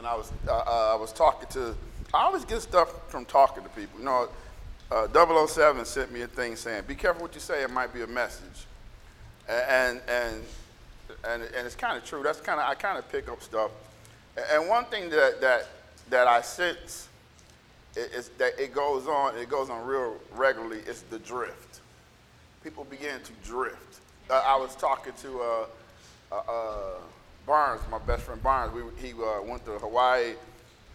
something. I was, uh, uh, I was talking to, I always get stuff from talking to people. You know, uh, 007 sent me a thing saying, be careful what you say, it might be a message. And, and, and, and it's kind of true. That's kind of, I kind of pick up stuff. And one thing that, that, that I sense is that it goes on, it goes on real regularly, It's the drift. People begin to drift. Uh, I was talking to uh, uh, uh Barnes, my best friend Barnes. We, he uh, went to Hawaii,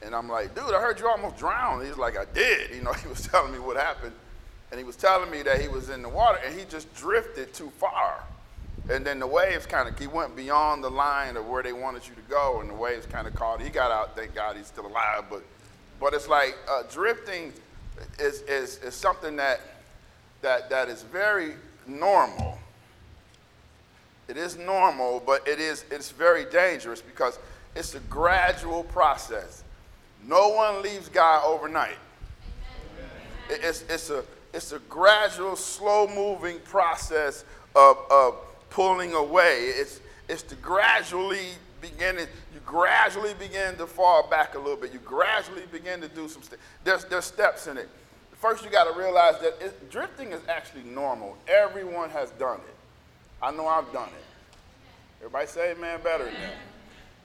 and I'm like, dude, I heard you almost drowned. He's like, I did. You know, he was telling me what happened, and he was telling me that he was in the water and he just drifted too far. And then the waves kind of, he went beyond the line of where they wanted you to go, and the waves kind of caught. He got out, thank God he's still alive, but but it's like uh, drifting is, is, is something that, that, that is very normal. It is normal, but it is, it's very dangerous because it's a gradual process. No one leaves God overnight. It's, it's, a, it's a gradual, slow moving process of, of pulling away. It's, it's to gradually beginning, you gradually begin to fall back a little bit. You gradually begin to do some steps. There's, there's steps in it. First, you got to realize that it, drifting is actually normal. Everyone has done it. I know I've done it. Everybody say amen better than that.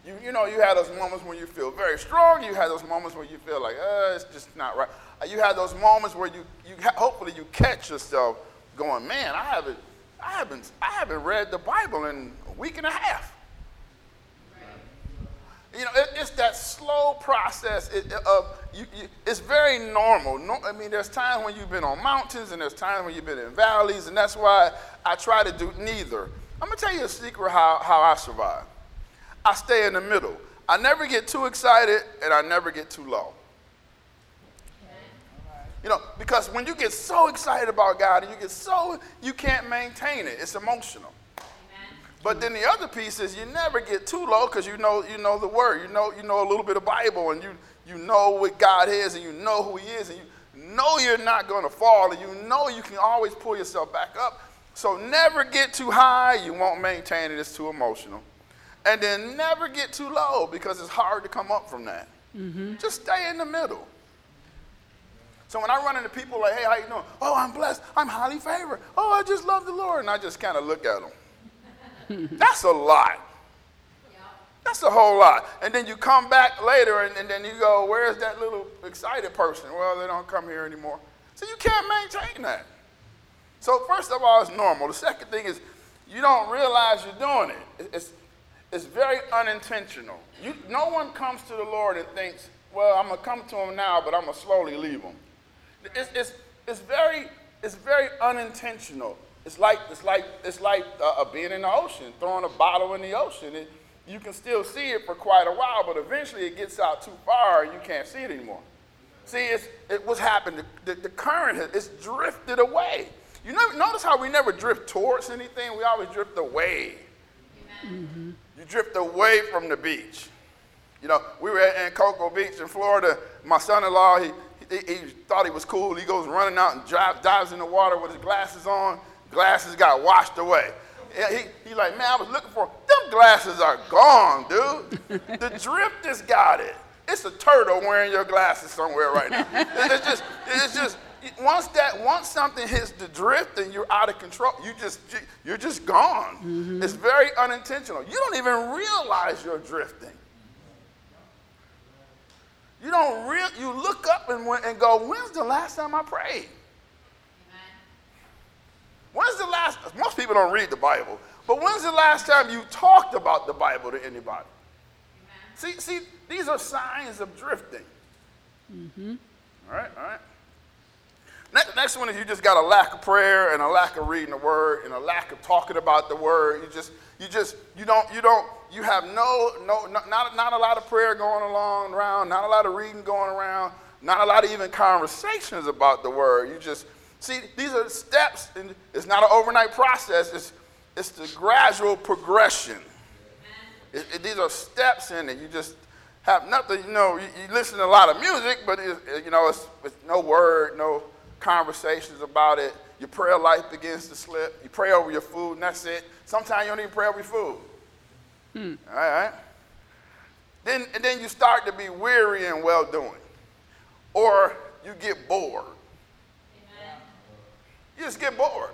You, you know, you have those moments when you feel very strong. You have those moments where you feel like, uh, it's just not right. Uh, you have those moments where you, you hopefully you catch yourself going, man, I haven't, I haven't, I haven't read the Bible in a week and a half. You know, it, it's that slow process of, you, you, it's very normal. No, I mean, there's times when you've been on mountains and there's times when you've been in valleys, and that's why I try to do neither. I'm gonna tell you a secret how, how I survive. I stay in the middle. I never get too excited and I never get too low. You know, because when you get so excited about God and you get so, you can't maintain it. It's emotional. But then the other piece is you never get too low because you know you know the word. You know you know a little bit of Bible and you you know what God is and you know who He is and you know you're not going to fall and you know you can always pull yourself back up. So never get too high. You won't maintain it. It's too emotional. And then never get too low because it's hard to come up from that. Mm-hmm. Just stay in the middle. So when I run into people like, hey, how you doing? Oh, I'm blessed. I'm highly favored. Oh, I just love the Lord. And I just kind of look at them. That's a lot. That's a whole lot. And then you come back later and, and, then you go, where's that little excited person? Well, they don't come here anymore. So you can't maintain that. So, first of all, it's normal. The second thing is you don't realize you're doing it. It's, it's very unintentional. You, no one comes to the Lord and thinks, well, I'm going to come to him now, but I'm going to slowly leave him. It's, it's, it's, very, it's very unintentional. It's like, it's like, it's like uh, being in the ocean, throwing a bottle in the ocean. It, you can still see it for quite a while, but eventually it gets out too far and you can't see it anymore. See, it's, it, what's happened, the, the, the current has it's drifted away. You never, notice how we never drift towards anything, we always drift away. Mm-hmm. You drift away from the beach. You know, we were in Cocoa Beach in Florida. My son in law, he, he, he, thought he was cool. He goes running out and drive, dives in the water with his glasses on. Glasses got washed away. He, he like, man, I was looking for them glasses are gone, dude. the drift just got it. It's a turtle wearing your glasses somewhere right now. It's just, it's just once that once something hits the drift and you're out of control, you just you're just gone. Mm-hmm. It's very unintentional. You don't even realize you're drifting. You don't real you look up and, and go, when's the last time I prayed? When's the last, most people don't read the Bible, but when's the last time you talked about the Bible to anybody? See, see, these are signs of drifting. Mm-hmm. All right, all right. Next, next one is you just got a lack of prayer and a lack of reading the word and a lack of talking about the word. You just, you just, you don't, you don't, you have no, no, not, not a lot of prayer going along around, not a lot of reading going around, not a lot of even conversations about the word. You just, See, these are steps, and it's not an overnight process, it's, it's the gradual progression. It, it, these are steps in it. You just have nothing, you know, you, you listen to a lot of music, but it, you know, it's, it's no word, no conversations about it. Your prayer life begins to slip. You pray over your food, and that's it. Sometimes you don't even pray over your food. Hmm. All right? then, and then you start to be weary and well doing. Or you get bored. Amen. You just get bored.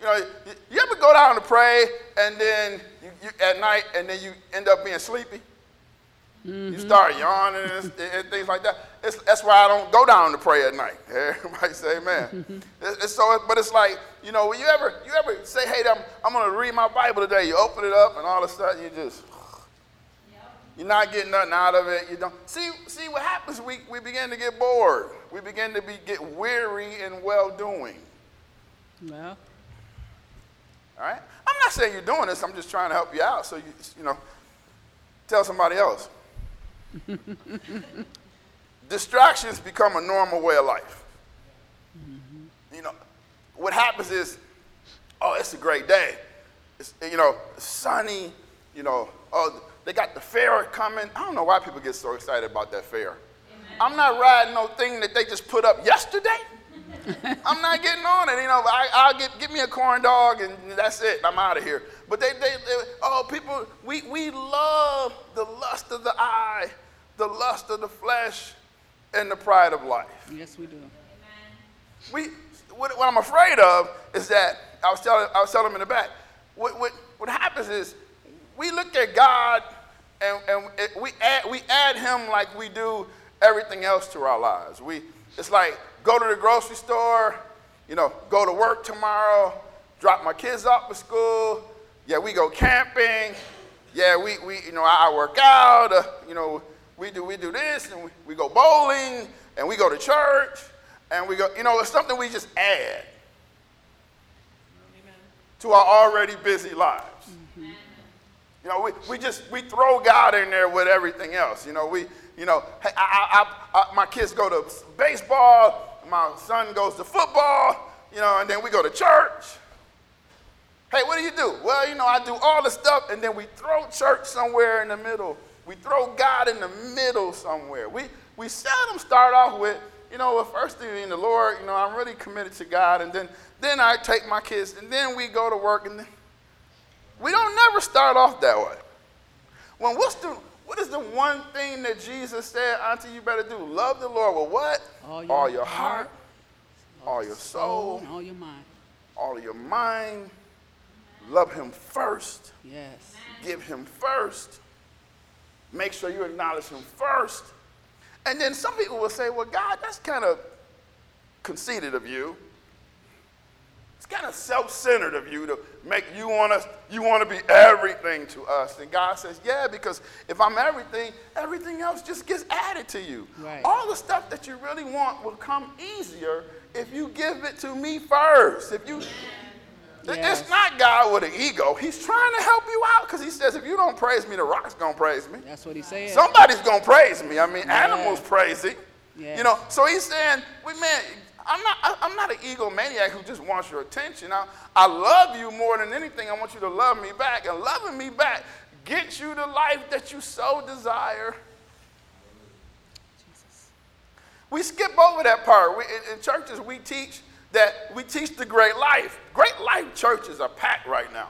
You know, you, you ever go down to pray and then you, you, at night and then you end up being sleepy? Mm-hmm. You start yawning and, and, things like that. It's, that's why I don't go down to pray at night. Everybody say amen. it's so, but it's like, you know, when you ever, you ever say, hey, I'm, I'm going to read my Bible today. You open it up and all of a sudden you just, you're not getting nothing out of it. You don't see. See what happens? We we begin to get bored. We begin to be get weary in well doing. Well. All right. I'm not saying you're doing this. I'm just trying to help you out. So you you know, tell somebody else. Distractions become a normal way of life. Mm-hmm. You know, what happens is, oh, it's a great day. It's you know sunny. You know, oh they got the fair coming. I don't know why people get so excited about that fair. Amen. I'm not riding no thing that they just put up yesterday. I'm not getting on it. You know, I, will get give me a corn dog and that's it. I'm out of here. But they, they, they, oh, people, we, we love the lust of the eye, the lust of the flesh, and the pride of life. Yes, we do. We, what, what I'm afraid of is that I was telling, I was telling them in the back. What, what, what happens is we look at God and, and it, we, add, we add him like we do everything else to our lives. We, it's like go to the grocery store, you know, go to work tomorrow, drop my kids off at school. Yeah, we go camping. Yeah, we, we you know, I work out. Uh, you know, we do, we do this and we, we go bowling and we go to church and we go, you know, it's something we just add Amen. to our already busy lives. You know, we, we just, we throw God in there with everything else. You know, we, you know, I, I, I, my kids go to baseball, my son goes to football, you know, and then we go to church. Hey, what do you do? Well, you know, I do all the stuff, and then we throw church somewhere in the middle. We throw God in the middle somewhere. We, we seldom start off with, you know, well, first thing in the Lord, you know, I'm really committed to God, and then, then I take my kids, and then we go to work, and then, we don't never start off that way. When what's the what is the one thing that Jesus said, Auntie, you better do? Love the Lord with what? All your, all your heart, heart, all your soul, all your mind. All your mind. Love him first. Yes. Give him first. Make sure you acknowledge him first. And then some people will say, well, God, that's kind of conceited of you. It's kind of self-centered of you to make you want us, you want to be everything to us. And God says, yeah, because if I'm everything, everything else just gets added to you. Right. All the stuff that you really want will come easier if you give it to me first. If you yes. It's not God with an ego. He's trying to help you out because he says, if you don't praise me, the rock's going to praise me. That's what he's saying. Somebody's going to praise me. I mean, yes. animals praise it. Yes. You know, so he's saying, we man, I'm not, I'm not an egomaniac who just wants your attention. I, I love you more than anything. I want you to love me back. And loving me back gets you the life that you so desire. Jesus. We skip over that part. We, in, in churches, we teach that we teach the great life. Great life churches are packed right now.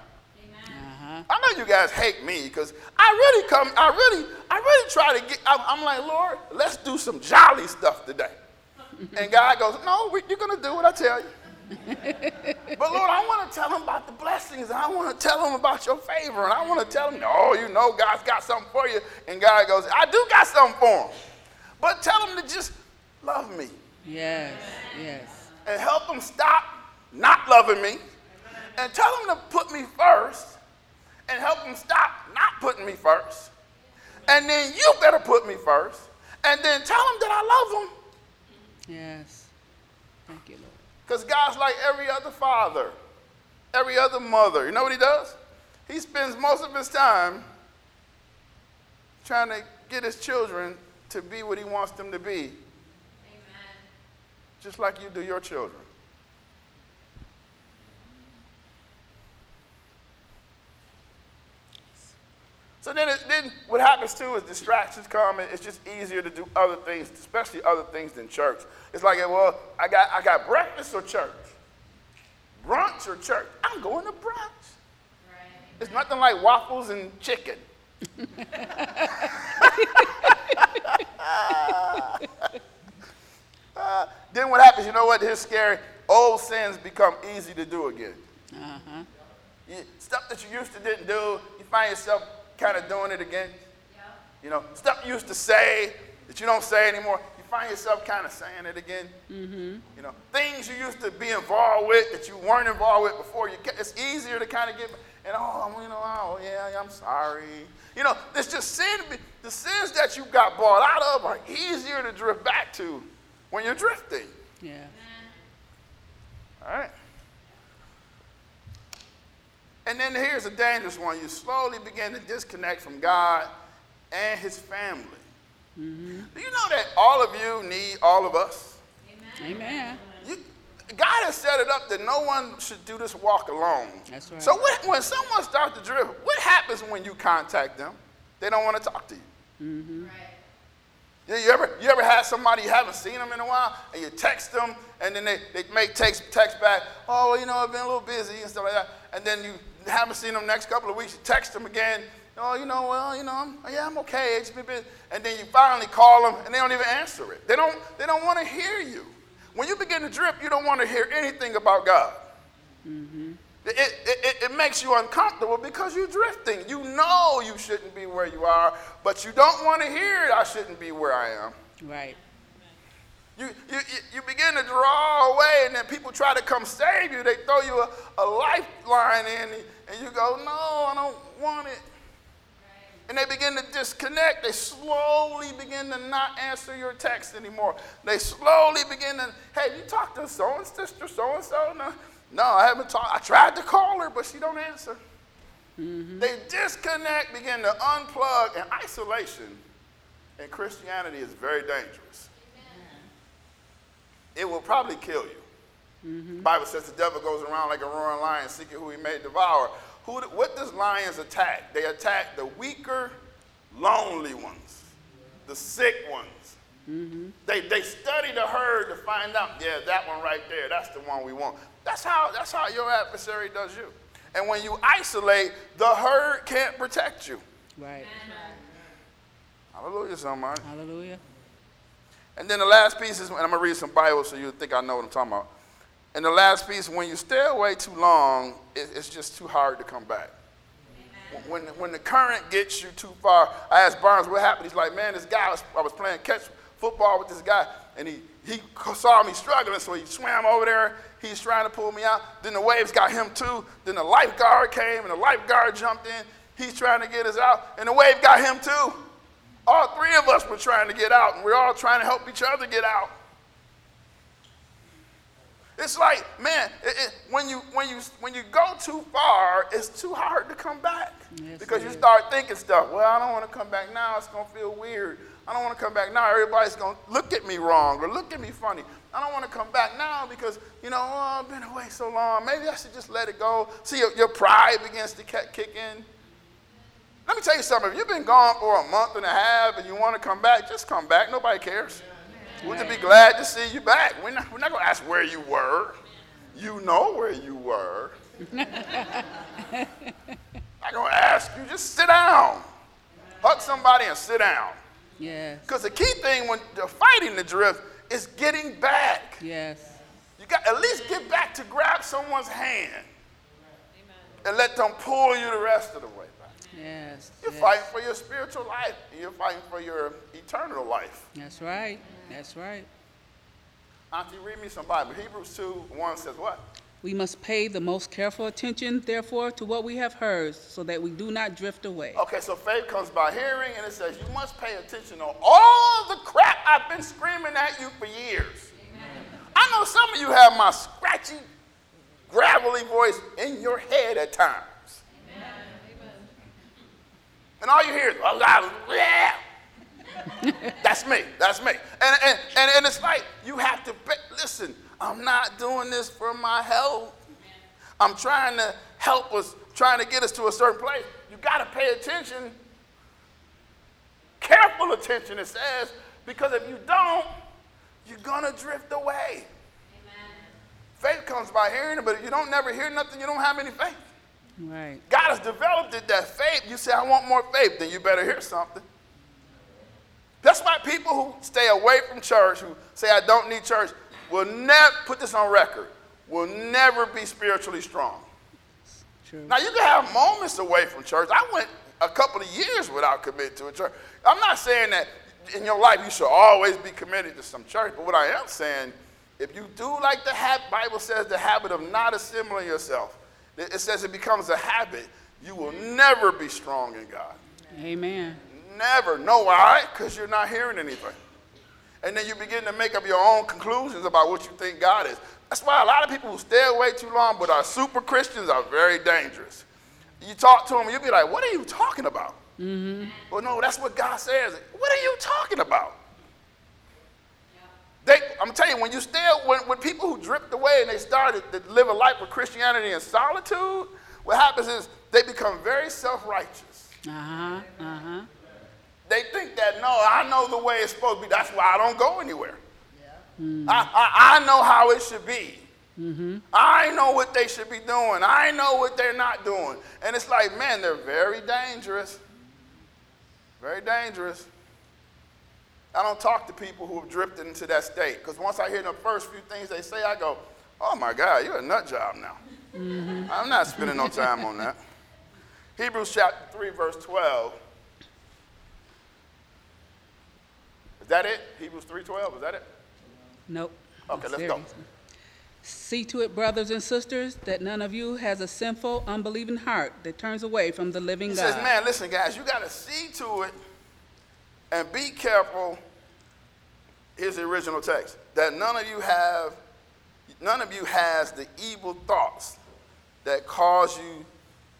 Uh-huh. I know you guys hate me because I really come, I really, I really try to get, I'm, I'm like, Lord, let's do some jolly stuff today. And God goes, No, you're going to do what I tell you. but Lord, I want to tell them about the blessings, and I want to tell them about your favor, and I want to tell them, no, you know, God's got something for you. And God goes, I do got something for them, but tell them to just love me. Yes, yes. And help them stop not loving me, and tell them to put me first, and help them stop not putting me first. And then you better put me first, and then tell them that I love them Yes. Thank you, Lord. Because God's like every other father, every other mother. You know what he does? He spends most of his time trying to get his children to be what he wants them to be. Amen. Just like you do your children. So then, it, then what happens too is distractions come, and it's just easier to do other things, especially other things than church. It's like, well, I got, I got breakfast or church, brunch or church. I'm going to brunch. Right. It's nothing like waffles and chicken. uh, then what happens? You know what? Here's scary. Old sins become easy to do again. Uh-huh. You, stuff that you used to didn't do, you find yourself kind of doing it again. You know, stuff you used to say that you don't say anymore, you find yourself kind of saying it again. Mm-hmm. You know, things you used to be involved with that you weren't involved with before. You get, it's easier to kind of get and oh, you know, oh yeah, I'm sorry. You know, it's just sin. The sins that you got bought out of are easier to drift back to when you're drifting. Yeah. All right. And then here's a dangerous one. You slowly begin to disconnect from God and his family. Mm-hmm. Do you know that all of you need all of us? Amen. Amen. You, God has set it up that no one should do this walk alone. That's right. So when, when someone starts to drift, what happens when you contact them? They don't want to talk to you. Mm-hmm. Right. You ever, you ever had somebody you haven't seen them in a while and you text them and then they, they make text, text back, oh, well, you know, I've been a little busy and stuff like that. And then you haven't seen them next couple of weeks, you text them again, oh, you know, well, you know, I'm, yeah, I'm okay. It's been. And then you finally call them and they don't even answer it. They don't, they don't want to hear you. When you begin to drip, you don't want to hear anything about God. Mm-hmm. It, it, it, makes you uncomfortable because you're drifting. You know you shouldn't be where you are, but you don't want to hear I shouldn't be where I am. Right. You, you, you begin to draw away, and then people try to come save you. They throw you a, a lifeline in, and you go, No, I don't want it. And they begin to disconnect. They slowly begin to not answer your text anymore. They slowly begin to, hey, you talked to so and sister so and so? No, no, I haven't talked. I tried to call her, but she don't answer. Mm-hmm. They disconnect, begin to unplug, and isolation in Christianity is very dangerous. Amen. It will probably kill you. Mm-hmm. The Bible says the devil goes around like a roaring lion, seeking who he may devour. Who, what does lions attack? They attack the weaker, lonely ones, the sick ones. Mm-hmm. They, they study the herd to find out, yeah, that one right there, that's the one we want. That's how, that's how your adversary does you. And when you isolate, the herd can't protect you. Right. Hallelujah, somebody. Hallelujah. And then the last piece is, and I'm going to read some Bible so you think I know what I'm talking about. And the last piece, when you stay away too long, it, it's just too hard to come back. When, when the current gets you too far, I asked Barnes what happened. He's like, man, this guy, was, I was playing catch football with this guy, and he, he saw me struggling, so he swam over there He's trying to pull me out. Then the waves got him too. Then the lifeguard came and the lifeguard jumped in. He's trying to get us out. And the wave got him too. All three of us were trying to get out, and we're all trying to help each other get out. It's like, man, it, it, when, you, when, you, when you go too far, it's too hard to come back. Yes, because you start thinking stuff. Well, I don't want to come back now. It's going to feel weird. I don't want to come back now. Everybody's going to look at me wrong or look at me funny. I don't want to come back now because, you know, oh, I've been away so long. Maybe I should just let it go. See, your, your pride begins to kick in. Let me tell you something. If you've been gone for a month and a half and you want to come back, just come back. Nobody cares. We'll just be glad to see you back. We're not, we're not going to ask where you were. You know where you were. I'm going to ask you. Just sit down. Hug somebody and sit down. Yes. Because the key thing when you're fighting the drift is getting back. Yes. You got at least get back to grab someone's hand Amen. and let them pull you the rest of the way. Yes. You're yes. fighting for your spiritual life. You're fighting for your eternal life. That's right. That's right. Auntie, read me some Bible. Hebrews 2 1 says what? We must pay the most careful attention, therefore, to what we have heard, so that we do not drift away. Okay, so faith comes by hearing, and it says you must pay attention on all the crap I've been screaming at you for years. Amen. I know some of you have my scratchy, gravelly voice in your head at times. And all you hear is, oh God, yeah. That's me. That's me. And, and, and, and it's like you have to listen. I'm not doing this for my health. I'm trying to help us, trying to get us to a certain place. You got to pay attention, careful attention, it says, because if you don't, you're going to drift away. Amen. Faith comes by hearing, but if you don't never hear nothing, you don't have any faith. Right. God has developed it that faith. You say, I want more faith, then you better hear something. That's why people who stay away from church, who say, I don't need church, will never, put this on record, will never be spiritually strong. True. Now, you can have moments away from church. I went a couple of years without committing to a church. I'm not saying that in your life you should always be committed to some church, but what I am saying, if you do like the habit, Bible says the habit of not assembling yourself, it says it becomes a habit, you will never be strong in God. Amen. Never. Know why? Because you're not hearing anything. And then you begin to make up your own conclusions about what you think God is. That's why a lot of people who stay away too long but are super Christians are very dangerous. You talk to them, you'll be like, What are you talking about? Mm-hmm. Well, no, that's what God says. What are you talking about? They, I'm telling you, when you stay, when, when people who drift away and they started to live a life of Christianity in solitude, what happens is they become very self-righteous. Uh huh. Uh huh. They think that, no, I know the way it's supposed to be. That's why I don't go anywhere. I, I, I know how it should be. Mm-hmm. I know what they should be doing. I know what they're not doing. And it's like, man, they're very dangerous. Very dangerous. I don't talk to people who have drifted into that state because once I hear the first few things they say, I go, oh my God, you're a nut job now. Mm-hmm. I'm not spending no time on that. Hebrews chapter 3, verse 12. Is that it? Hebrews 3:12, is that it? Nope. Okay, let's go. See to it, brothers and sisters, that none of you has a sinful, unbelieving heart that turns away from the living He God. says, man, listen, guys, you got to see to it and be careful. Here's the original text that none of you have, none of you has the evil thoughts that cause you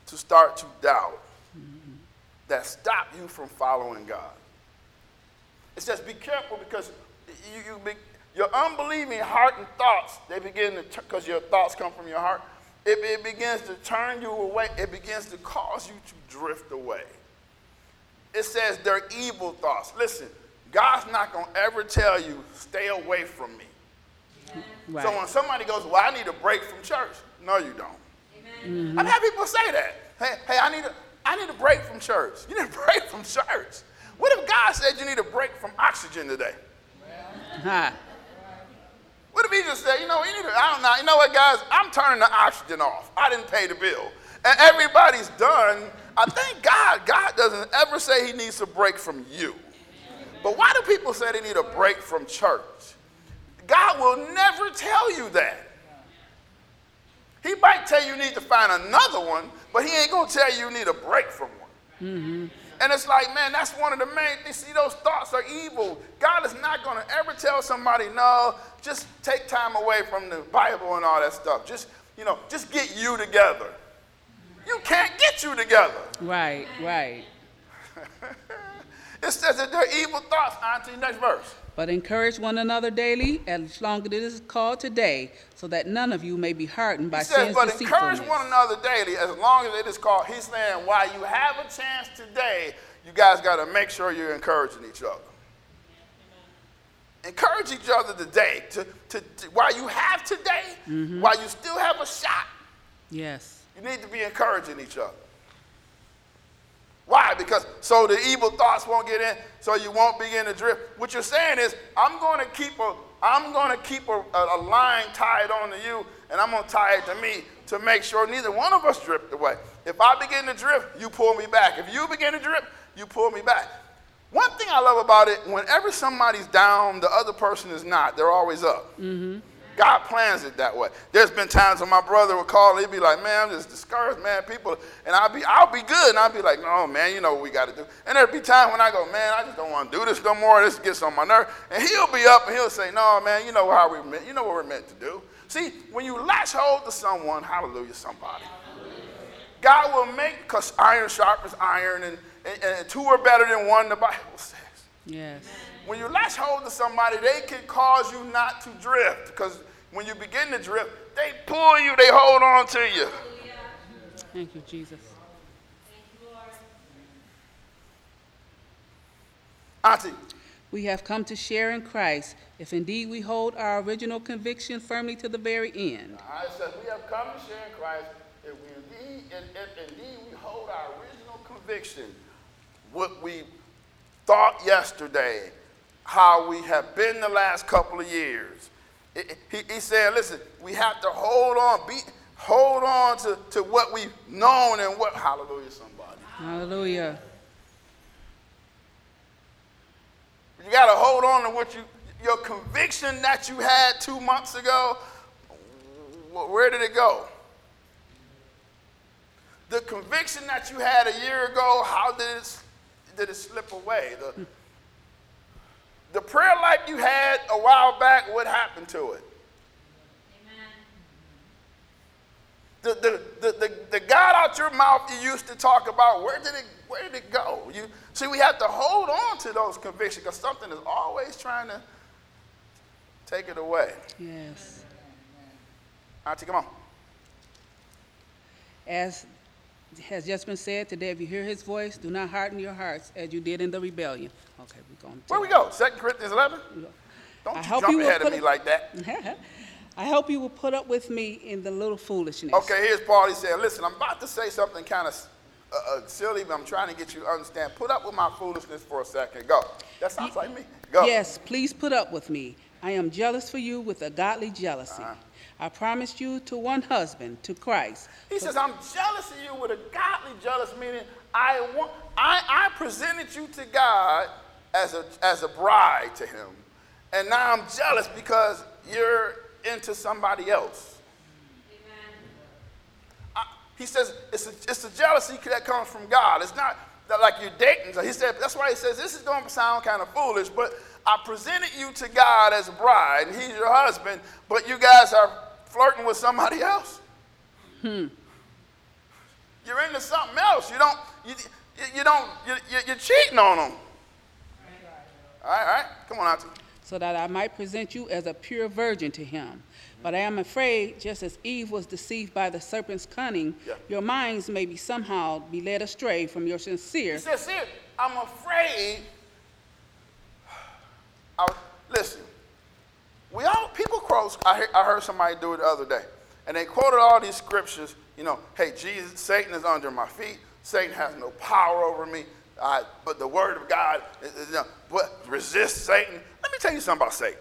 to start to doubt, that stop you from following God. It says, be careful because you, you be, your unbelieving heart and thoughts, they begin to, because your thoughts come from your heart, it, it begins to turn you away. It begins to cause you to drift away. It says they're evil thoughts. Listen, God's not going to ever tell you, stay away from me. Right. So when somebody goes, well, I need a break from church, no, you don't. I've had people say that. Hey, hey, I need a, I need a break from church. You need a break from church. What if God said you need a break from oxygen today? Ha. What if he just said, you know, you need to, I don't know, you know what, guys? I'm turning the oxygen off. I didn't pay the bill. And everybody's done. I thank God, God doesn't ever say he needs a break from you. But why do people say they need a break from church? God will never tell you that. He might tell you you need to find another one, but he ain't gonna tell you you need a break from one. Mm-hmm. And it's like, man, that's one of the main things. See, those thoughts are evil. God is not to ever tell somebody, no, just take time away from the Bible and all that stuff. Just, you know, just get you together. You can't get you together. Right, right. It says that they're evil thoughts. On to the next verse. But encourage one another daily, as long as it is called today, so that none of you may be hardened by He says, sin's but encourage one another daily as long as it is called. He's saying, while you have a chance today, you guys got to make sure you're encouraging each other. Encourage each other today. To, to, to- while you have today, mm-hmm. while you still have a shot, Yes. You need to be encouraging each other. Why? Because so the evil thoughts won't get in, so you won't begin to drift. What you're saying is, I'm going to keep a, I'm going to keep a, a, line tied on to you, and I'm going to tie it to me to make sure neither one of us drift away. If I begin to drift, you pull me back. If you begin to drift, you pull me back. One thing I love about it, whenever somebody's down, the other person is not. They're always up. Mm-hmm. God plans it that way. There's been times when my brother would call, and he'd be like, man, I'm just discouraged, man, people, and I'll be, I'll be good, and I'll be like, no, man, you know what we got to do. And there'll be times when I go, man, I just don't want to do this no more, this gets on my nerve, and he'll be up and he'll say, no, man, you know how we meant, you know what we're meant to do. See, when you latch hold to someone, hallelujah, somebody, God will make, because iron sharpens iron, and, and, and two are better than one, the Bible says. Yes. When you latch hold to somebody, they can cause you not to drift. Because when you begin to drift, they pull you, they hold on to you. Thank you, Jesus. Thank you, Lord. Auntie, We have come to share in Christ, if indeed we hold our original conviction firmly to the very end. I said, we have come to share in Christ if we indeed, and, and indeed we hold our original conviction, what we thought yesterday, how we have been the last couple of years. He, he said, listen, we have to hold on, be, hold on to, to what we've known and what, hallelujah, somebody. Hallelujah. You got to hold on to what you, your conviction that you had two months ago. Where did it go? The conviction that you had a year ago, how did it, did it slip away? The, the prayer life you had a while back, what happened to it? The, the, the, the, the God out your mouth you used to talk about, where did it, where did it go? You, see, we have to hold on to those convictions because something is always trying to take it away. Yes. Auntie, come on. As has just been said today, if you hear his voice, do not harden your hearts as you did in the rebellion. Okay, we're going to. Where we go? Second Corinthians 11? Don't I you jump you ahead of me it- like that. I hope you will put up with me in the little foolishness. Okay, here's Paul. He said, Listen, I'm about to say something kind of uh, uh, silly, but I'm trying to get you to understand. Put up with my foolishness for a second. Go. That sounds like me. Go. Yes, please put up with me. I am jealous for you with a godly jealousy. Uh-huh. I promised you to one husband, to Christ. He says, I'm jealous of you with a godly jealous, meaning I want I, I presented you to God as a as a bride to him. And now I'm jealous because you're into somebody else. He says it's a, it's a jealousy that comes from God. It's not that like you're dating. So he said that's why he says this is going to sound kind of foolish, but I presented you to God as a bride, and He's your husband, but you guys are flirting with somebody else. Hmm. You're into something else. You don't. You, you, you don't. You, you, you're cheating on them. All right, all right. Come on, Auntie. so that I might present you as a pure virgin to him. But I am afraid, just as Eve was deceived by the serpent's cunning, Yeah. your minds may be somehow be led astray from your sincere. He says here, I'm afraid. I, listen, we all people quote. I heard, I heard somebody do it the other day, and they quoted all these scriptures. You know, hey, Jesus, Satan is under my feet. Satan has no power over me. But the word of God, you know, but resist Satan. Let me tell you something about Satan.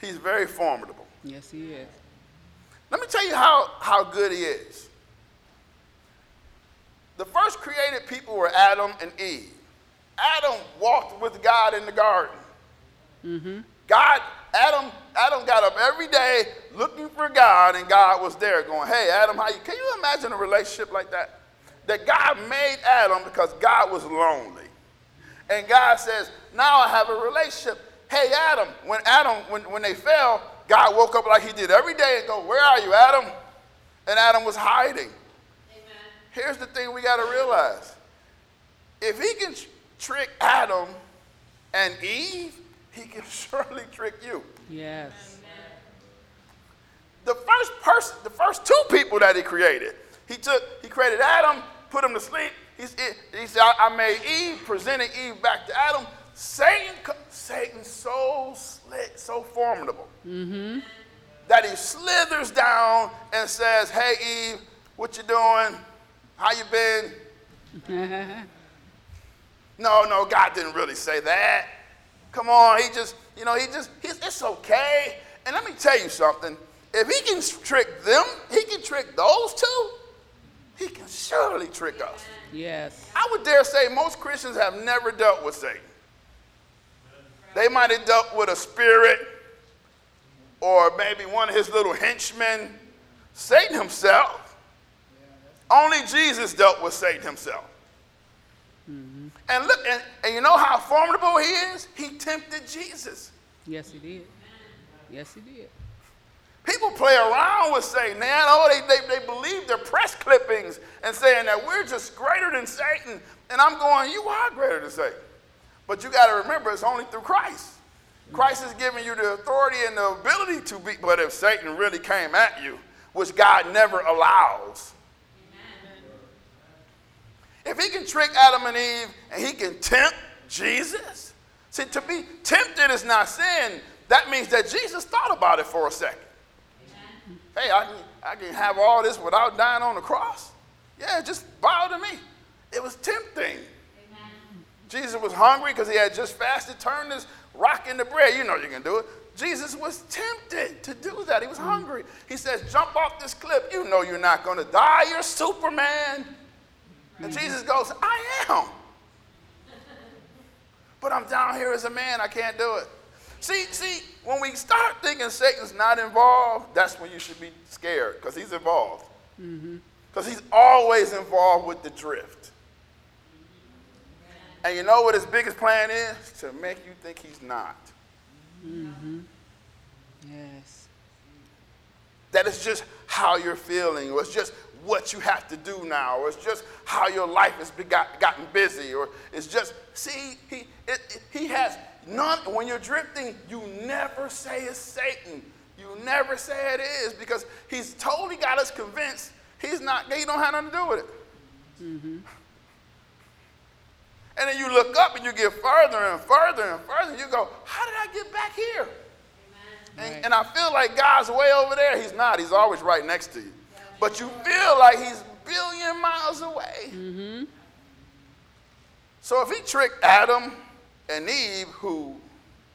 He's very formidable. Yes, he is. Let me tell you how, how good he is. The first created people were Adam and Eve. Adam walked with God in the garden. Mm-hmm. God, Adam, Adam got up every day looking for God, and God was there going, Hey, Adam, how you can you imagine a relationship like that? That God made Adam because God was lonely. And God says, Now I have a relationship. Hey, Adam, when Adam, when, when they fell, God woke up like he did every day and go, Where are you, Adam? And Adam was hiding. Here's the thing we got to realize if he can tr- trick Adam and Eve, he can surely trick you. Yes. The first person, the first two people that he created, he took, he created Adam, put him to sleep. He's, he said, I I made Eve, presented Eve back to Adam. Satan, Satan's so slick, so formidable, mm-hmm. that he slithers down and says, Hey, Eve, what you doing? How you been? No, no, God didn't really say that. Come on, he just, you know, he just, he's, it's okay. And let me tell you something. If he can trick them, he can trick those two, he can surely trick us. yes. I would dare say most Christians have never dealt with Satan. They might have dealt with a spirit or maybe one of his little henchmen. Satan himself. Only Jesus dealt with Satan himself. And look, and, and you know how formidable he is? He tempted Jesus. Yes, he did. Yes, he did. People play around with Satan. Man, oh, they, they, they believe their press clippings and saying that we're just greater than Satan. And I'm going, you are greater than Satan. But you got to remember, it's only through Christ. Mm-hmm. Christ has given you the authority and the ability to be. But if Satan really came at you, which God never allows, if he can trick Adam and Eve and he can tempt Jesus, see, to be tempted is not sin. That means that Jesus thought about it for a second. Hey, I can, I can have all this without dying on the cross. Yeah, just bow to me. It was tempting. Jesus was hungry because he had just fasted, turned this rock into bread. You know you can do it. Jesus was tempted to do that. He was hungry. He says, Jump off this cliff. You know you're not going to die. You're Superman. And Jesus goes, I am. But I'm down here as a man. I can't do it. See, see, when we start thinking Satan's not involved, that's when you should be scared because he's involved. Mm-hmm. Because he's always involved with the drift. And you know what his biggest plan is? To make you think he's not. Mm-hmm. Yes. That is just how you're feeling, it's just what you have to do now, or it's just how your life has got, gotten busy, or it's just, see, he, it, it- he has none, when you're drifting, you never say it's Satan. You never say it is because he's totally got us convinced he's not, he don't have nothing to do with it. Mm-hmm. And then you look up and you get further and further and further, and you go, how did I get back here? And, Right. and I feel like God's way over there. He's not. He's always right next to you. But you feel like he's a billion miles away. So if he tricked Adam and Eve, who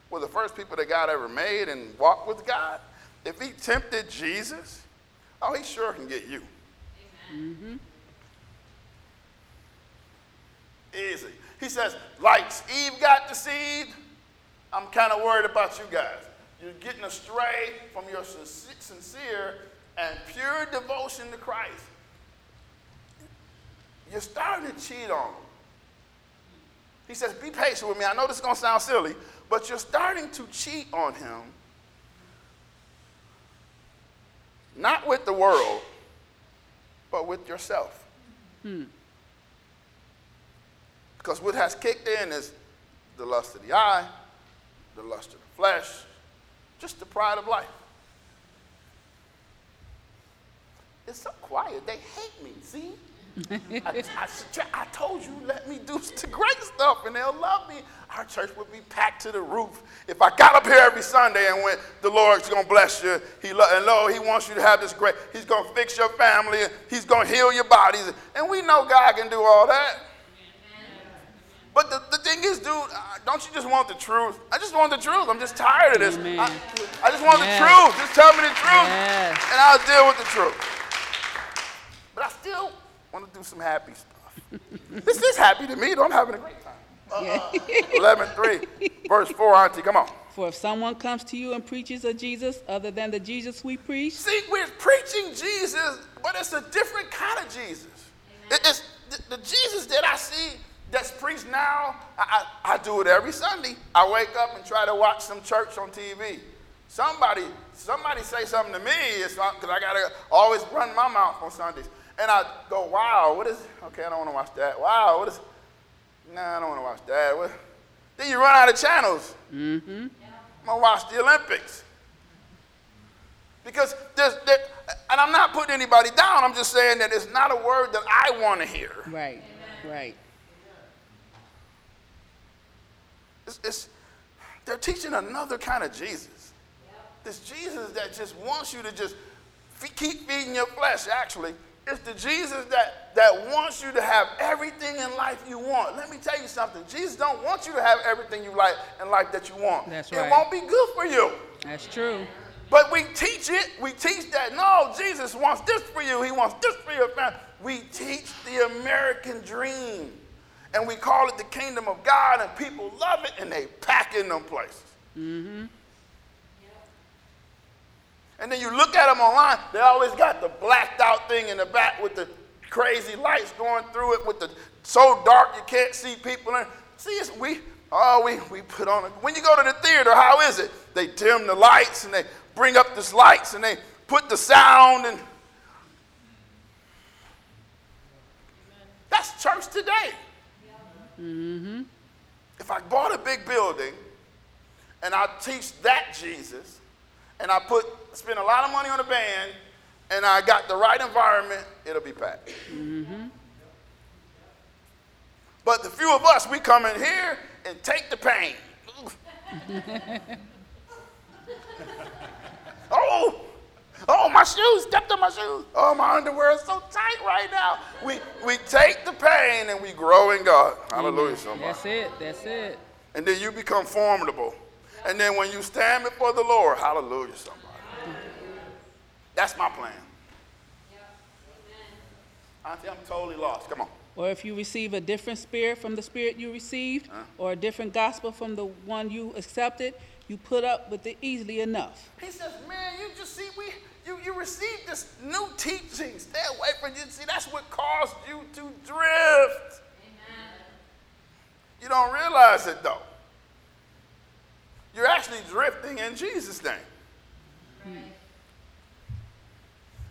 were the first people that God ever made and walked with God, if he tempted Jesus, oh, he sure can get you. Mm-hmm. Easy. He says, like Eve got the seed, I'm kind of worried about you guys. You're getting astray from your sincere and pure devotion to Christ. You're starting to cheat on him. He says, Be patient with me. I know this is going to sound silly, but you're starting to cheat on him. Not with the world, but with yourself. Hmm. Because what has kicked in is the lust of the eye, the lust of the flesh, just the pride of life. It's so quiet. They hate me. See? I, I, I told you, let me do the great stuff, and they'll love me. Our church would be packed to the roof if I got up here every Sunday and went, "The Lord's gonna bless you. He lo- and Lord, He wants you to have this great. He's gonna fix your family. He's gonna heal your bodies, and we know God can do all that." But the, the thing is, dude, uh, don't you just want the truth? I just want the truth. I'm just tired of this. I, I just want Yes. the truth. Just tell me the truth, Yes. and I'll deal with the truth. But I still want to do some happy stuff. this is happy to me. though. I'm having a great time. Yeah. 11 3, verse 4, Auntie, come on. For if someone comes to you and preaches a Jesus other than the Jesus we preach, See, we're preaching Jesus, but it's a different kind of Jesus. It- It's the, the Jesus that I see that's preached now. I, I, I do it every Sunday. I wake up and try to watch some church on TV. Somebody, somebody say something to me. It's not because I gotta always run my mouth on Sundays, and I go, "Wow, what is? Okay, I don't want to watch that. Wow, what is? Nah, I don't want to watch that. What? Then you run out of channels. Mm-hmm. I'm gonna watch the Olympics. Because there's, there, and I'm not putting anybody down, I'm just saying that it's not a word that I want to hear. right, right. It's, it's, they're teaching another kind of Jesus. This Jesus that just wants you to just keep feeding your flesh, actually. It's the Jesus that, that wants you to have everything in life you want. Let me tell you something. Jesus don't want you to have everything you like in life that you want. That's right. It won't be good for you. That's true. But we teach it. We teach that no, Jesus wants this for you. He wants this for your family. We teach the American dream, and we call it the kingdom of God, and people love it, and they pack in them places. Mm-hmm. And then you look at them online. They always got the blacked out thing in the back with the crazy lights going through it, with the so dark you can't see people. In. See, it's, we oh we we put on. A, when you go to the theater, how is it? They dim the lights and they bring up the lights and they put the sound and. That's church today. Mm-hmm. If I bought a big building and I teach that Jesus, and I put spend a lot of money on a band, and I got the right environment, it'll be packed. Mm-hmm. But the few of us, we come in here and take the pain. oh, Oh, my shoes, stepped on my shoes. Oh, my underwear is so tight right now. We, we take the pain and we grow in God. Hallelujah, somebody. That's it. That's it. And then you become formidable. And then when you stand before the Lord, hallelujah, somebody. That's my plan. Auntie, I'm totally lost. Come on. Or if you receive a different spirit from the spirit you received, or a different gospel from the one you accepted, you put up with it easily enough. He says, man, you just see, we, you, you received this new teaching. Stay away from it. See, that's what caused you to drift. You don't realize it, though. You're actually drifting in Jesus' name.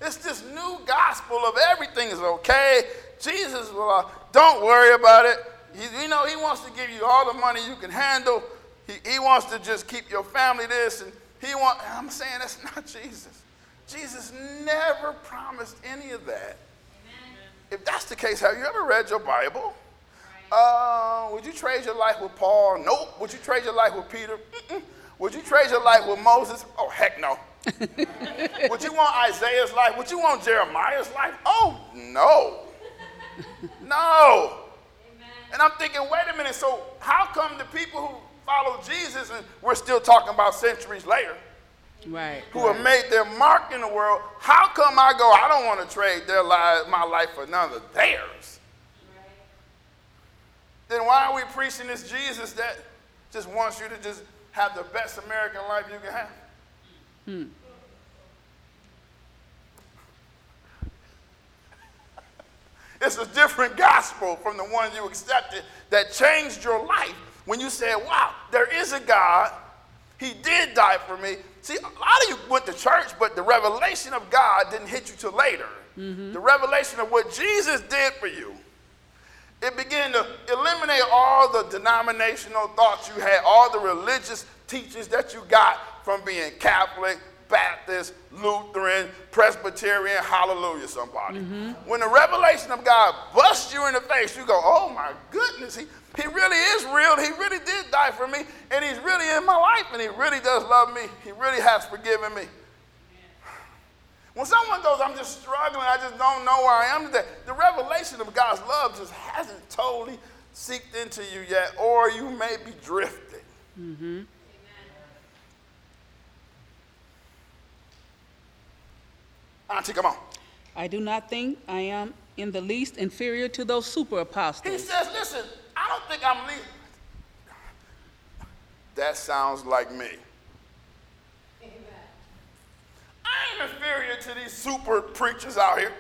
It's this new gospel of everything is okay. Jesus, will, uh, don't worry about it. He, you know, he wants to give you all the money you can handle. He, he wants to just keep your family this, and he want. I'm saying that's not Jesus. Jesus never promised any of that. If that's the case, have you ever read your Bible? Uh, would you trade your life with Paul? Nope. Would you trade your life with Peter? Mm-mm. Would you trade your life with Moses? Oh, heck no. Would you want Isaiah's life? Would you want Jeremiah's life? Oh, no. No. And I'm thinking, wait a minute, so how come the people who follow Jesus and we're still talking about centuries later, Right. who have made their mark in the world, how come I go, I don't want to trade their life, my life for none of theirs? Then why are we preaching this Jesus that just wants you to just have the best American life you can have? Hmm. It's a different gospel from the one you accepted that changed your life when you said, wow, there is a God. He did die for me. See, a lot of you went to church, but the revelation of God didn't hit you till later. Mm-hmm. The revelation of what Jesus did for you. It began to eliminate all the denominational thoughts you had, all the religious teachings that you got from being Catholic, Baptist, Lutheran, Presbyterian, hallelujah, somebody. Mm-hmm. When the revelation of God busts you in the face, you go, oh my goodness, he, he really is real. He really did die for me, and he's really in my life, and he really does love me. He really has forgiven me. When someone goes, I'm just struggling, I just don't know where I am today, the revelation of God's love just hasn't totally seeped into you yet, or you may be drifting. Mm-hmm. Auntie, come on. I do not think I am in the least inferior to those super apostles. He says, listen, I don't think I'm leaving. That sounds like me. Inferior to these super preachers out here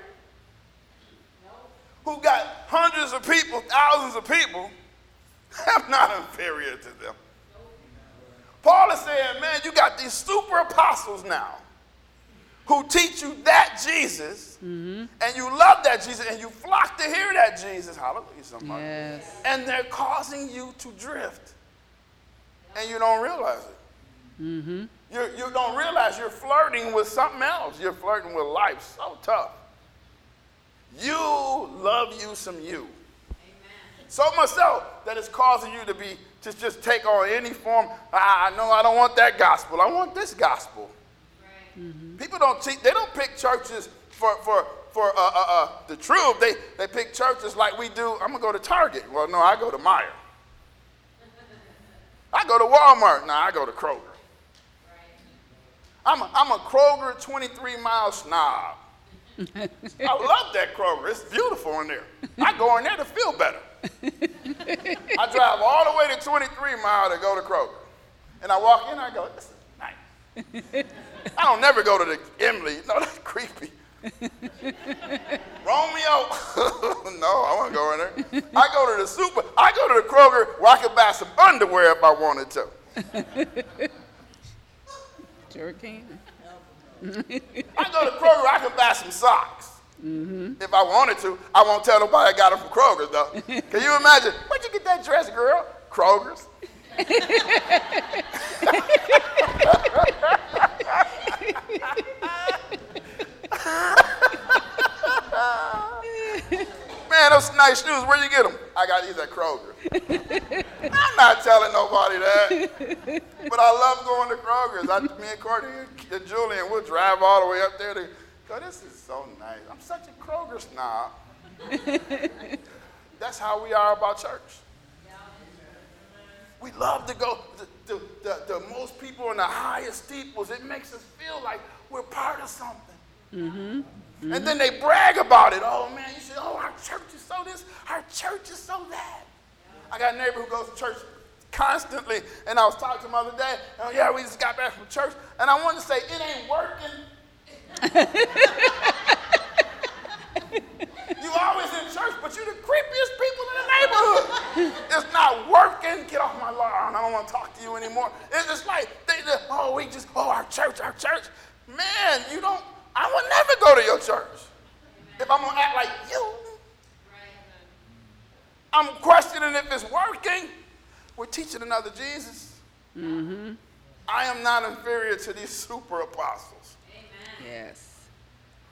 who got hundreds of people, thousands of people. I'm not inferior to them. Paul is saying, man, you got these super apostles now who teach you that Jesus, and you love that Jesus, and you flock to hear that Jesus. Hallelujah, somebody. Yes. And they're causing you to drift, and you don't realize it. Mm-hmm. You, you don't realize you're flirting with something else. You're flirting with life so tough. You love you some you. So much so that it's causing you to be to just take on any form. I I know I don't want that gospel. I want this gospel. People don't teach. They don't pick churches for for for uh, uh, uh, the truth. They they pick churches like we do. I'm gonna go to Target. Well, no, I go to Meijer. I go to Walmart. No, I go to Kroger. I'm a, I'm a Kroger 23 mile snob. I love that Kroger. It's beautiful in there. I go in there to feel better. I drive all the way to 23 mile to go to Kroger. And I walk in, and I go, this is nice. I don't never go to the Emily. No, that's creepy. Romeo. no, I won't go in there. I go to the super. I go to the Kroger where I could buy some underwear if I wanted to. Sure can. I go to Kroger, I can buy some socks. Mm-hmm. If I wanted to, I won't tell nobody I got them from Kroger's though. Can you imagine? Where'd you get that dress, girl? Kroger's. Man, those nice shoes. Where you get them? I got these at Kroger. I'm not telling nobody that. but I love going to Kroger's. I, me and Courtney and Julian, we'll drive all the way up there to go, this is so nice. I'm such a Kroger snob. That's how we are about church. We love to go, the, the, most people in the highest steeples, it makes us feel like we're part of something. Mm-hmm. Mm-hmm. And then they brag about it. Oh man, you say, oh, our church is so this, our church is so that. I got a neighbor who goes to church constantly, and I was talking to him the other day. Oh, yeah, we just got back from church, and I wanted to say, it ain't working. you always in church, but you the creepiest people in the neighborhood. it's not working. Get off my lawn. I don't want to talk to you anymore. It's just like, they just, oh, we just, oh, our church, our church. Man, you don't, I will never go to your church if I'm going to act like you. I'm questioning if it's working. We're teaching another Jesus. Mm-hmm. I am not inferior to these super apostles. Amen. Yes.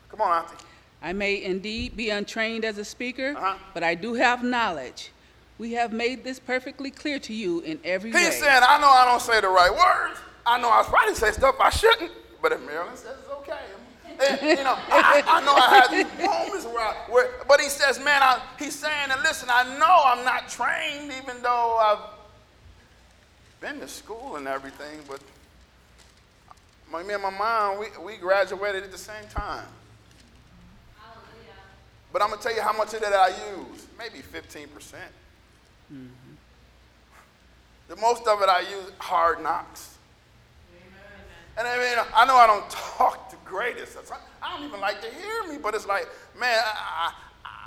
Come on, Auntie. I may indeed be untrained as a speaker, uh-huh. but I do have knowledge. We have made this perfectly clear to you in every He's way. He's saying, I know I don't say the right words. I know I probably say stuff I shouldn't, but if Marilyn says it's okay, and, you know, I, I, know I have these moments where, I, where, but he says, man, I, he's saying, and listen, I know I'm not trained, even though I've been to school and everything, but my, me and my mom, we, we graduated at the same time. But I'm going to tell you how much of that I use. Maybe 15%. percent mm hmm The most of it I use hard knocks. And I mean, I know I don't talk greatest. I don't even like to hear me, but it's like, man, I,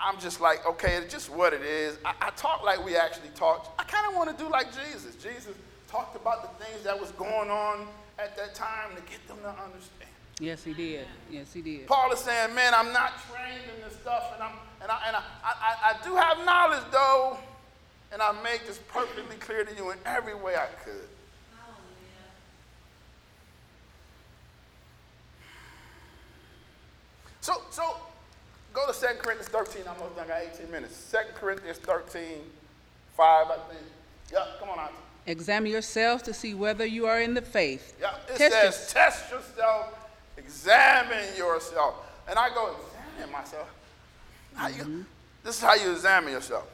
am just like, okay, it's just what it is. I, I talk like we actually talk. I kind of want to do like Jesus. Jesus talked about the things that was going on at that time to get them to understand. Yes, he did. Yes, he did. Paul is saying, man, I'm not trained in this stuff, and, I'm, and, I, and I, I, I do have knowledge, though, and I make this perfectly clear to you in every way I could. So, so go to 2 Corinthians 13. I'm almost done. I got 18 minutes. 2 Corinthians 13, 5, I think. Yeah, come on, Auntie. Examine yourself to see whether you are in the faith. Yeah, it test says, your- test yourself, examine yourself. And I go, examine myself. How you, mm-hmm. This is how you examine yourself.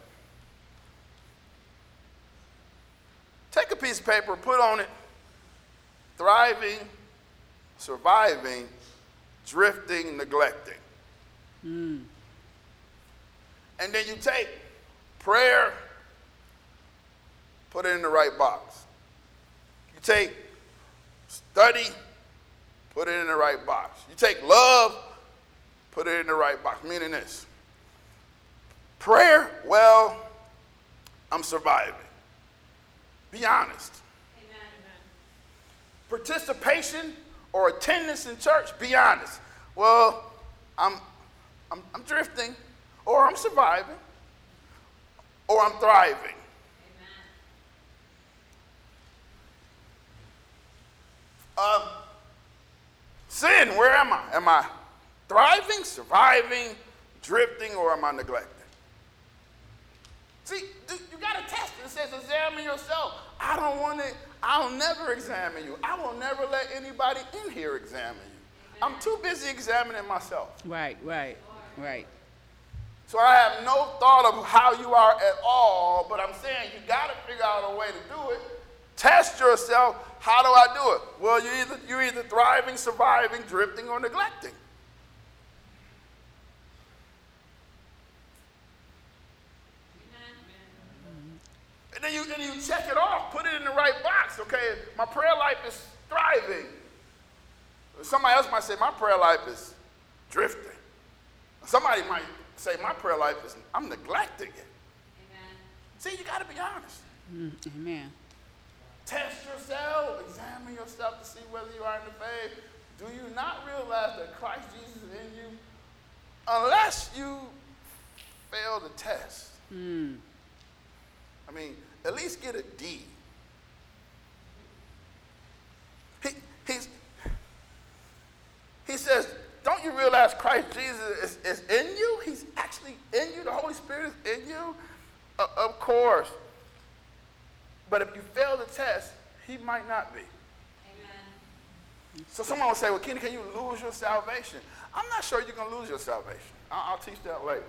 Take a piece of paper, put on it, thriving, surviving, drifting, neglecting. Mm. And then you take prayer, put it in the right box. You take study, put it in the right box. You take love, put it in the right box. Meaning this prayer, well, I'm surviving. Be honest. Amen. Participation, or attendance in church, be honest. Well, I'm, I'm, I'm drifting, or I'm surviving, or I'm thriving. Um, sin, where am I? Am I thriving, surviving, drifting, or am I neglecting? See, you got a test. It says examine yourself. I don't want to I'll never examine you. I will never let anybody in here examine you. I'm too busy examining myself. Right, right, right. So I have no thought of how you are at all, but I'm saying you got to figure out a way to do it. Test yourself. How do I do it? Well, you're either, you're either thriving, surviving, drifting, or neglecting. And then you, and you check it off, put it in the right box. Okay, my prayer life is thriving. Somebody else might say, my prayer life is drifting. Somebody might say, my prayer life is, I'm neglecting it. Amen. See, you got to be honest. Mm, amen. Test yourself, examine yourself to see whether you are in the faith. Do you not realize that Christ Jesus is in you? Unless you fail the test. Mm. I mean, at least get a D. He, he's, he says, Don't you realize Christ Jesus is, is in you? He's actually in you. The Holy Spirit is in you. Uh, of course. But if you fail the test, he might not be. Amen. So someone will say, well, Kenny, can you lose your salvation? I'm not sure you can lose your salvation. I'll, I'll teach that later.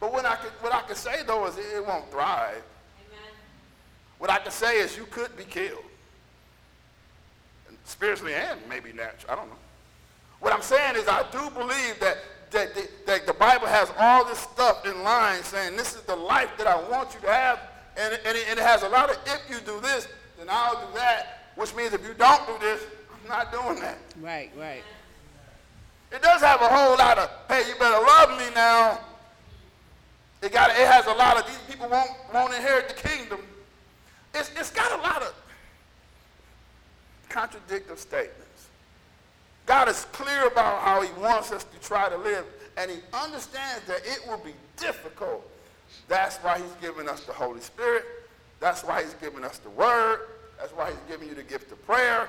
But what I could, what I could say, though, is it, it won't thrive. What I can say is you could be killed. Spiritually and maybe natural. I don't know. What I'm saying is I do believe that, that, that, that the Bible has all this stuff in line saying this is the life that I want you to have. And, and, it, and it has a lot of if you do this, then I'll do that. Which means if you don't do this, I'm not doing that. Right, right. It does have a whole lot of, hey, you better love me now. It got it has a lot of these people won't won't inherit the kingdom. It's it's got a lot of contradictory statements. God is clear about how he wants us to try to live, and he understands that it will be difficult. That's why he's given us the Holy Spirit. That's why he's given us the word. That's why he's giving you the gift of prayer.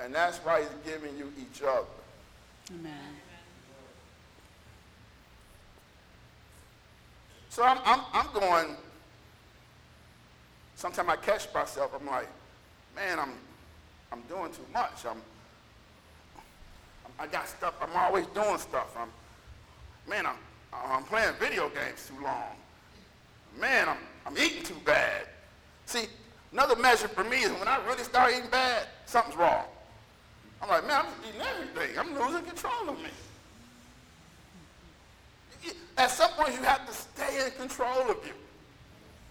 And that's why he's giving you each other. Amen. So I'm, I'm, I'm going, sometimes I catch myself, I'm like, man, I'm, I'm doing too much. I'm, I got stuff. I'm always doing stuff. I'm, man, I'm, I'm playing video games too long. Man, I'm, I'm eating too bad. See, another measure for me is when I really start eating bad, something's wrong. I'm like, man, I'm eating everything. I'm losing control of me. At some point, you have to stay in control of you.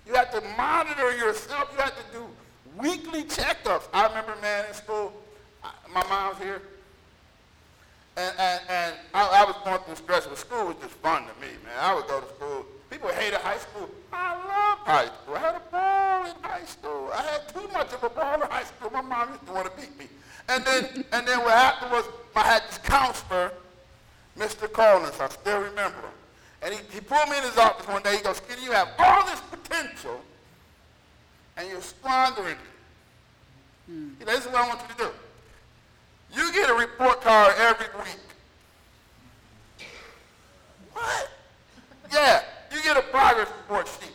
You have to monitor yourself. You have to do weekly checkups. I remember, man, in school, my mom's here. And, and, and I, I, was going through stress, but school was just fun to me, man. I would go to school. People hated high school. I loved high school. I had a ball in high school. I had too much of a ball in high school. My mom used to want to beat me. And then, and then what happened was I had this counselor, Mr. Collins. I still remember him. And he, he pulled me in his office one day. He goes, Skinny, you have all this potential, and you're squandering it. Hmm. You know, this is what I want you to do. You get a report card every week. What? Yeah, you get a progress report sheet.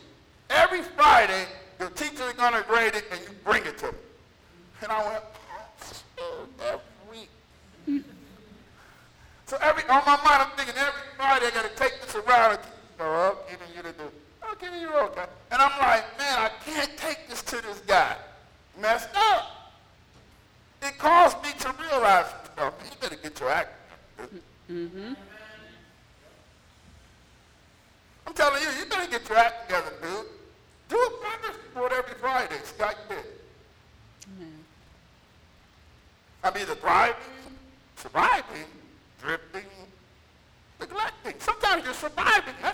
Every Friday, your teacher is going to grade it and you bring it to me. And I went, every week. so every on my mind, I'm thinking every Friday I got to take this around and go up, giving you to do. Give me your okay. And I'm like, man, I can't take this to this guy. Messed up. It caused me to realize, oh, you better get your act. Mm-hmm. I'm telling you, you better get your act together, dude. Do a progress report every Friday. Scott did. Mm-hmm. I'm either thriving, surviving, drifting, neglecting. Sometimes you're surviving.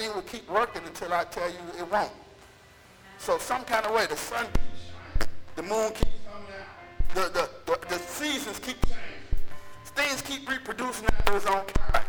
thing will keep working until I tell you it won't. So some kind of way, the sun, the moon keeps coming out, the, the, the, the seasons keep changing. Things keep reproducing out of its own kind.